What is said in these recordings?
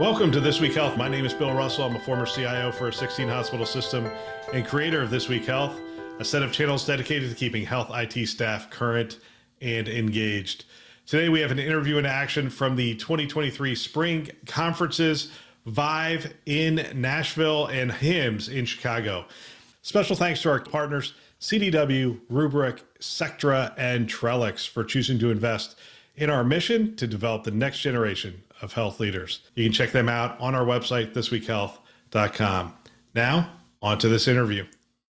Welcome to This Week Health. My name is Bill Russell. I'm a former CIO for a 16 hospital system and creator of This Week Health, a set of channels dedicated to keeping health IT staff current and engaged. Today, we have an interview in action from the 2023 spring conferences Vive in Nashville and HIMSS in Chicago. Special thanks to our partners, CDW, Rubrik, Sectra, and Trellix, for choosing to invest in our mission to develop the next generation of health leaders. You can check them out on our website, thisweekhealth.com. Now, on to this interview.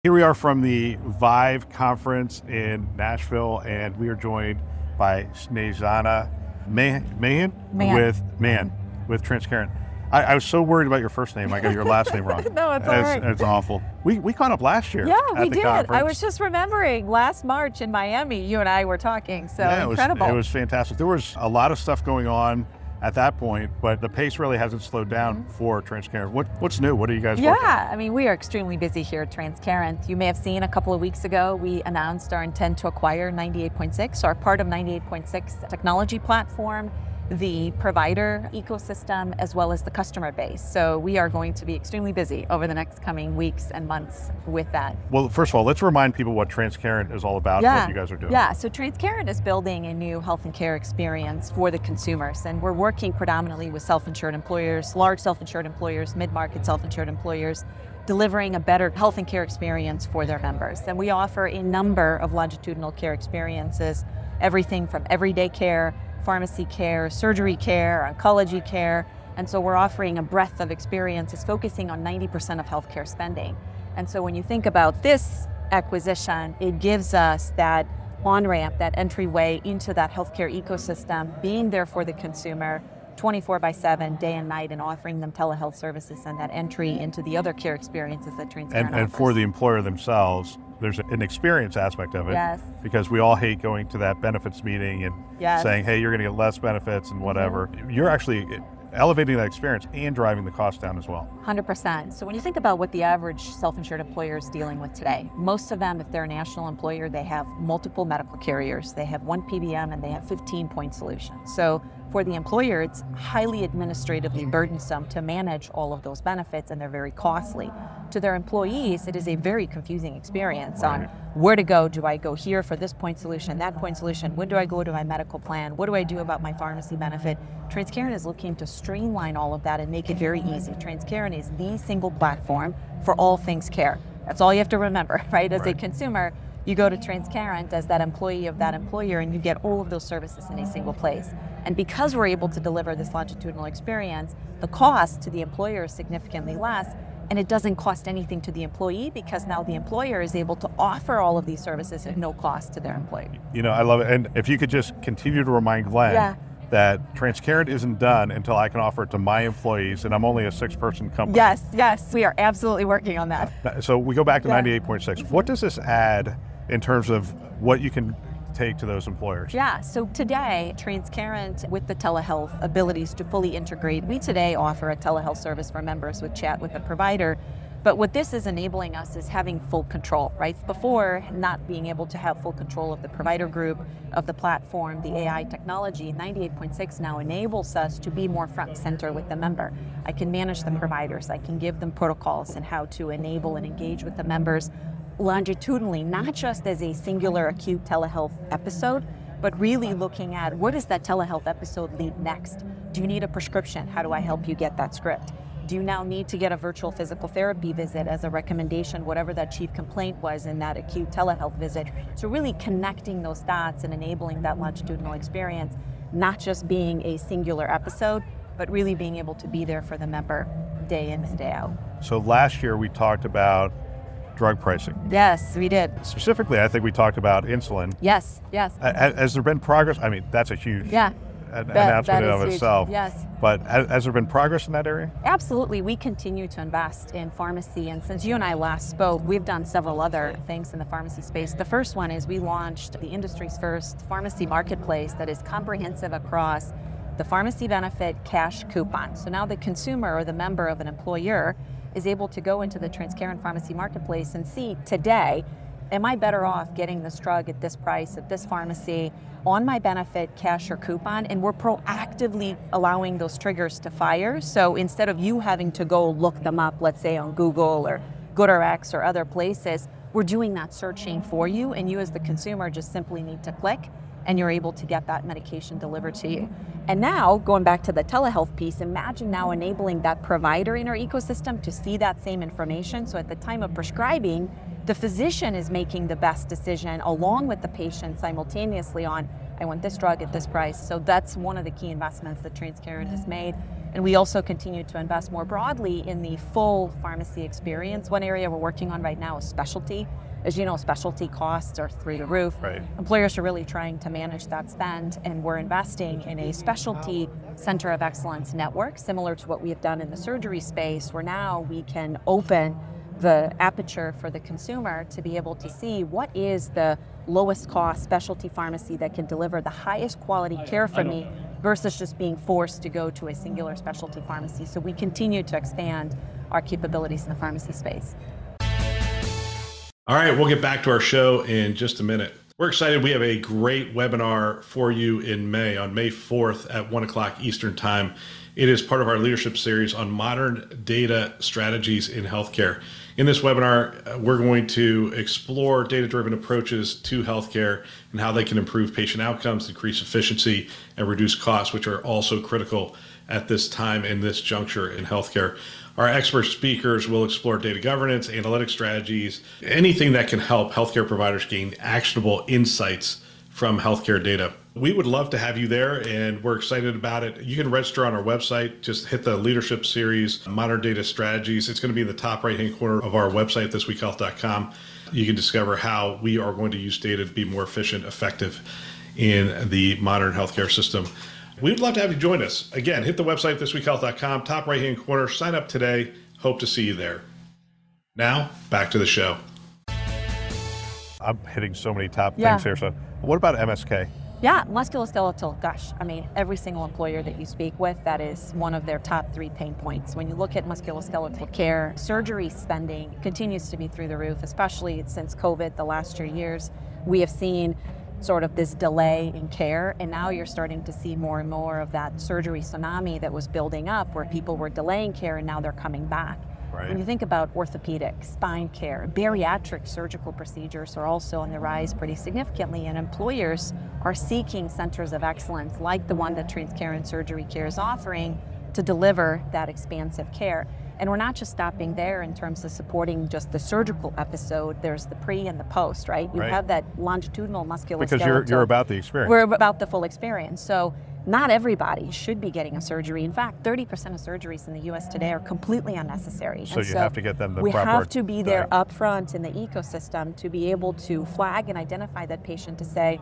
Here we are from the Vive conference in Nashville, and we are joined by Snezana Mahon, with Man with Transcarent. I, I, was so worried about your first name. I got your last name wrong. no, it's all right. It's awful. We, we caught up last year. Yeah, we did. Conference. I was just remembering last March in Miami, you and I were talking. So yeah, incredible. It was, it was fantastic. There was a lot of stuff going on at that point, but the pace really hasn't slowed down mm-hmm. for Transcarent. What, what's new? What are you guys Yeah, I mean, we are extremely busy here at Transcarent. You may have seen a couple of weeks ago, we announced our intent to acquire 98point6, our part of 98point6 technology platform the provider ecosystem as well as the customer base. So we are going to be extremely busy over the next coming weeks and months with that. Well, first of all, let's remind people what Transcarent is all about, yeah. what you guys are doing. Yeah, so Transcarent is building a new health and care experience for the consumers. And we're working predominantly with self-insured employers, large self-insured employers, mid-market self-insured employers, delivering a better health and care experience for their members. And we offer a number of longitudinal care experiences, everything from everyday care pharmacy care, surgery care, oncology care. And so we're offering a breadth of experiences focusing on 90% of healthcare spending. And so when you think about this acquisition, it gives us that on ramp, that entryway into that healthcare ecosystem, being there for the consumer 24 by 7, day and night, and offering them telehealth services and that entry into the other care experiences that Transcarent and, and for the employer themselves, there's an experience aspect of it. Yes. Because we all hate going to that benefits meeting and yes. saying, hey, you're going to get less benefits and whatever. Mm-hmm. You're actually elevating that experience and driving the cost down as well. 100%. So when you think about what the average self-insured employer is dealing with today, most of them, if they're a national employer, they have multiple medical carriers. They have one PBM and they have 15 point solutions. So for the employer, it's highly administratively burdensome to manage all of those benefits and they're very costly. To their employees, it is a very confusing experience on where to go. Do I go here for this point solution, that point solution? When do I go to my medical plan? What do I do about my pharmacy benefit? Transcarent is looking to streamline all of that and make it very easy. Transcarent is the single platform for all things care. That's all you have to remember, right? As right. a consumer, you go to Transcarent as that employee of that employer and you get all of those services in a single place. And because we're able to deliver this longitudinal experience, the cost to the employer is significantly less and it doesn't cost anything to the employee because now the employer is able to offer all of these services at no cost to their employee. You know, I love it. And if you could just continue to remind Glen yeah. that Transcarent isn't done until I can offer it to my employees, and I'm only a six person company. Yes, yes, we are absolutely working on that. Uh, so we go back to yeah. 98point6. What does this add in terms of what you can take to those employers? Yeah, so today, Transcarent with the telehealth abilities to fully integrate, we today offer a telehealth service for members with chat with a provider. But what this is enabling us is having full control, right? Before, not being able to have full control of the provider group, of the platform, the AI technology, 98point6 now enables us to be more front and center with the member. I can manage the providers, I can give them protocols and how to enable and engage with the members longitudinally, not just as a singular acute telehealth episode, but really looking at what does that telehealth episode lead next? Do you need a prescription? How do I help you get that script? Do you now need to get a virtual physical therapy visit as a recommendation, whatever that chief complaint was in that acute telehealth visit? So, really connecting those dots and enabling that longitudinal experience, not just being a singular episode, but really being able to be there for the member day in and day out. So, last year we talked about drug pricing. Yes, we did. Specifically, I think we talked about insulin. Yes, yes. Has, has there been progress? I mean, that's a huge yeah. an That- announcement that in is of huge. itself. Yes. But has, has there been progress in that area? Absolutely. We continue to invest in pharmacy. And since you and I last spoke, we've done several other things in the pharmacy space. The first one is we launched the industry's first pharmacy marketplace that is comprehensive across the pharmacy benefit cash coupon. So now the consumer or the member of an employer is able to go into the Transcarent Pharmacy Marketplace and see today, am I better off getting this drug at this price at this pharmacy on my benefit cash or coupon? And we're proactively allowing those triggers to fire. So instead of you having to go look them up, let's say on Google or GoodRx or other places, we're doing that searching for you, and you as the consumer just simply need to click and you're able to get that medication delivered to you. And now, going back to the telehealth piece, imagine now enabling that provider in our ecosystem to see that same information. So at the time of prescribing, the physician is making the best decision along with the patient simultaneously on, I want this drug at this price. So that's one of the key investments that Transcarent has made. And we also continue to invest more broadly in the full pharmacy experience. One area we're working on right now is specialty. As you know, specialty costs are through the roof. Right. Employers are really trying to manage that spend, and we're investing in a specialty center of excellence network, similar to what we have done in the surgery space, where now we can open the aperture for the consumer to be able to see what is the lowest cost specialty pharmacy that can deliver the highest quality care for me versus just being forced to go to a singular specialty pharmacy. So we continue to expand our capabilities in the pharmacy space. All right, we'll get back to our show in just a minute. We're excited. We have a great webinar for you in May, on May 4th at 1 o'clock Eastern Time. It is part of our leadership series on modern data strategies in healthcare. In this webinar, uh, we're going to explore data driven approaches to healthcare and how they can improve patient outcomes, increase efficiency, and reduce costs, which are also critical at this time in this juncture in healthcare. Our expert speakers will explore data governance, analytic strategies, anything that can help healthcare providers gain actionable insights from healthcare data. We would love to have you there, and we're excited about it. You can register on our website. Just hit the leadership series, Modern Data Strategies. It's going to be in the top right hand corner of our website, thisweekhealth.com. You can discover how we are going to use data to be more efficient, effective in the modern healthcare system. We'd love to have you join us. Again, hit the website, thisweekhealth.com, top right hand corner. Sign up today. Hope to see you there. Now, back to the show. I'm hitting so many top Yeah. things here. So, what about MSK? Yeah, musculoskeletal, gosh, I mean, every single employer that you speak with, that is one of their top three pain points. When you look at musculoskeletal care, surgery spending continues to be through the roof, especially since COVID the last two years. We have seen sort of this delay in care, and now you're starting to see more and more of that surgery tsunami that was building up where people were delaying care and now they're coming back. Right. When you think about orthopedic, spine care, bariatric surgical procedures are also on the rise pretty significantly, and employers are seeking centers of excellence like the one that Transcarent Surgery Care is offering to deliver that expansive care. And we're not just stopping there in terms of supporting just the surgical episode. There's the pre and the post, right? You Right. have that longitudinal musculoskeletal. Because you're you're about the experience. We're about the full experience. So not everybody should be getting a surgery. In fact, 30% of surgeries in the US today are completely unnecessary. So And you have to get them the we proper have to be there diet. up front in the ecosystem to be able to flag and identify that patient to say,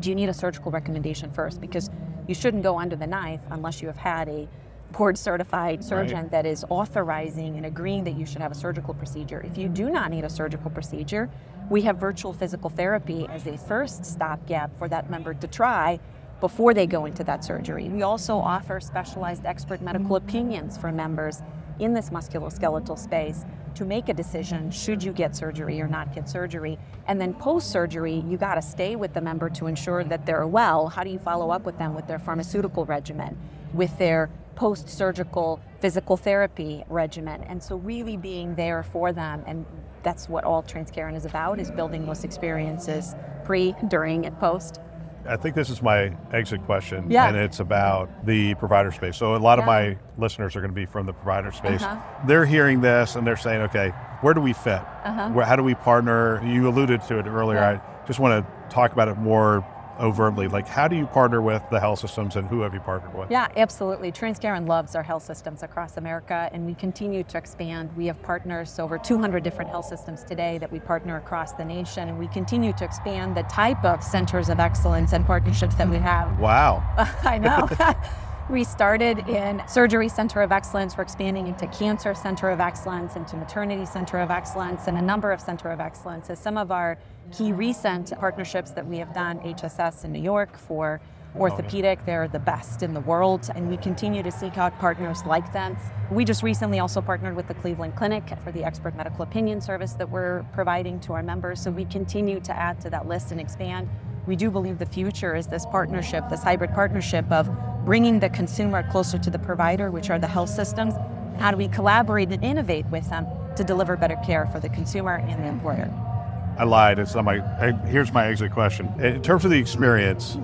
do you need a surgical recommendation first? Because you shouldn't go under the knife unless you have had a board certified surgeon that is authorizing and agreeing that you should have a surgical procedure. If you do not need a surgical procedure, we have virtual physical therapy as a first stopgap for that member to try before they go into that surgery. We also offer specialized expert medical opinions for members in this musculoskeletal space to make a decision should you get surgery or not get surgery. And then post surgery, you got to stay with the member to ensure that they're well. How do you follow up with them with their pharmaceutical regimen, with their post surgical physical therapy regimen? And so, really being there for them. And that's what all Transcarent is about is building those experiences pre, during, and post. I think this is my exit question, Yeah. and it's about the provider space. So a lot of my listeners are going to be from the provider space. Uh-huh. They're hearing this and they're saying, "Okay, where do we fit? Uh-huh. Where, how do we partner?" You alluded to it earlier. Yeah. I just want to talk about it more overtly. Like, how do you partner with the health systems and who have you partnered with? Yeah, absolutely. Transcarent loves our health systems across America, and we continue to expand. We have partners, over 200 different health systems today that we partner across the nation, and we continue to expand the type of centers of excellence and partnerships that we have. Wow. I know. We started in Surgery Center of Excellence. We're expanding into Cancer Center of Excellence, into Maternity Center of Excellence, and a number of Center of Excellence. As some of our key recent partnerships that we have done, HSS in New York for orthopedic, they're the best in the world, and we continue to seek out partners like them. We just recently also partnered with the Cleveland Clinic for the expert medical opinion service that we're providing to our members. So we continue to add to that list and expand. We do believe the future is this partnership, this hybrid partnership of bringing the consumer closer to the provider, which are the health systems. How do we collaborate and innovate with them to deliver better care for the consumer and the employer? I lied. It's not my. Here's my exit question. In terms of the experience,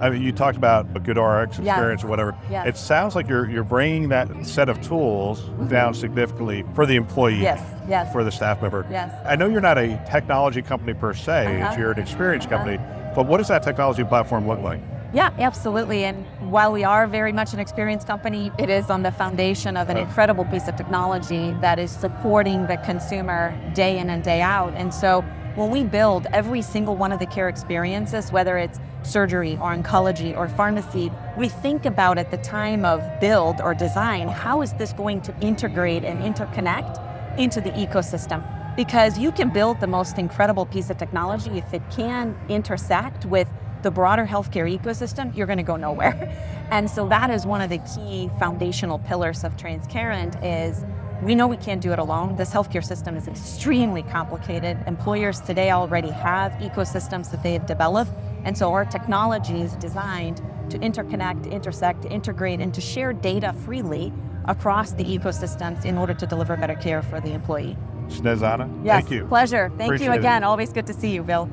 I mean, you talked about a GoodRx experience yes. or whatever. Yes. It sounds like you're you're bringing that set of tools down significantly for the employee. Yes. Yes. For the staff member. Yes. I know you're not a technology company per se. Uh-huh. You're an experience Uh-huh. company. But what does that technology platform look like? Yeah, absolutely. And while we are very much an experience company, it is on the foundation of an incredible piece of technology that is supporting the consumer day in and day out. And so when we build every single one of the care experiences, whether it's surgery or oncology or pharmacy, we think about at the time of build or design, how is this going to integrate and interconnect into the ecosystem? Because you can build the most incredible piece of technology if it can intersect with the broader healthcare ecosystem, you're going to go nowhere. And so that is one of the key foundational pillars of Transcarent is we know we can't do it alone. This healthcare system is extremely complicated. Employers today already have ecosystems that they have developed. And so our technology is designed to interconnect, intersect, integrate, and to share data freely across the ecosystems in order to deliver better care for the employee. Snezana, Yes, thank you. pleasure. Thank Appreciate you it. again. Always good to see you, Bill.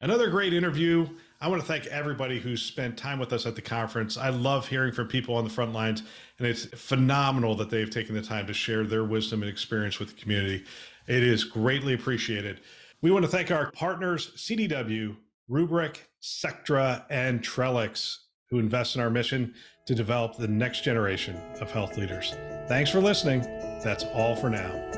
Another great interview. I want to thank everybody who's spent time with us at the conference. I love hearing from people on the front lines, and it's phenomenal that they've taken the time to share their wisdom and experience with the community. It is greatly appreciated. We want to thank our partners, CDW, Rubrik, Sectra, and Trellix, who invest in our mission to develop the next generation of health leaders. Thanks for listening. That's all for now.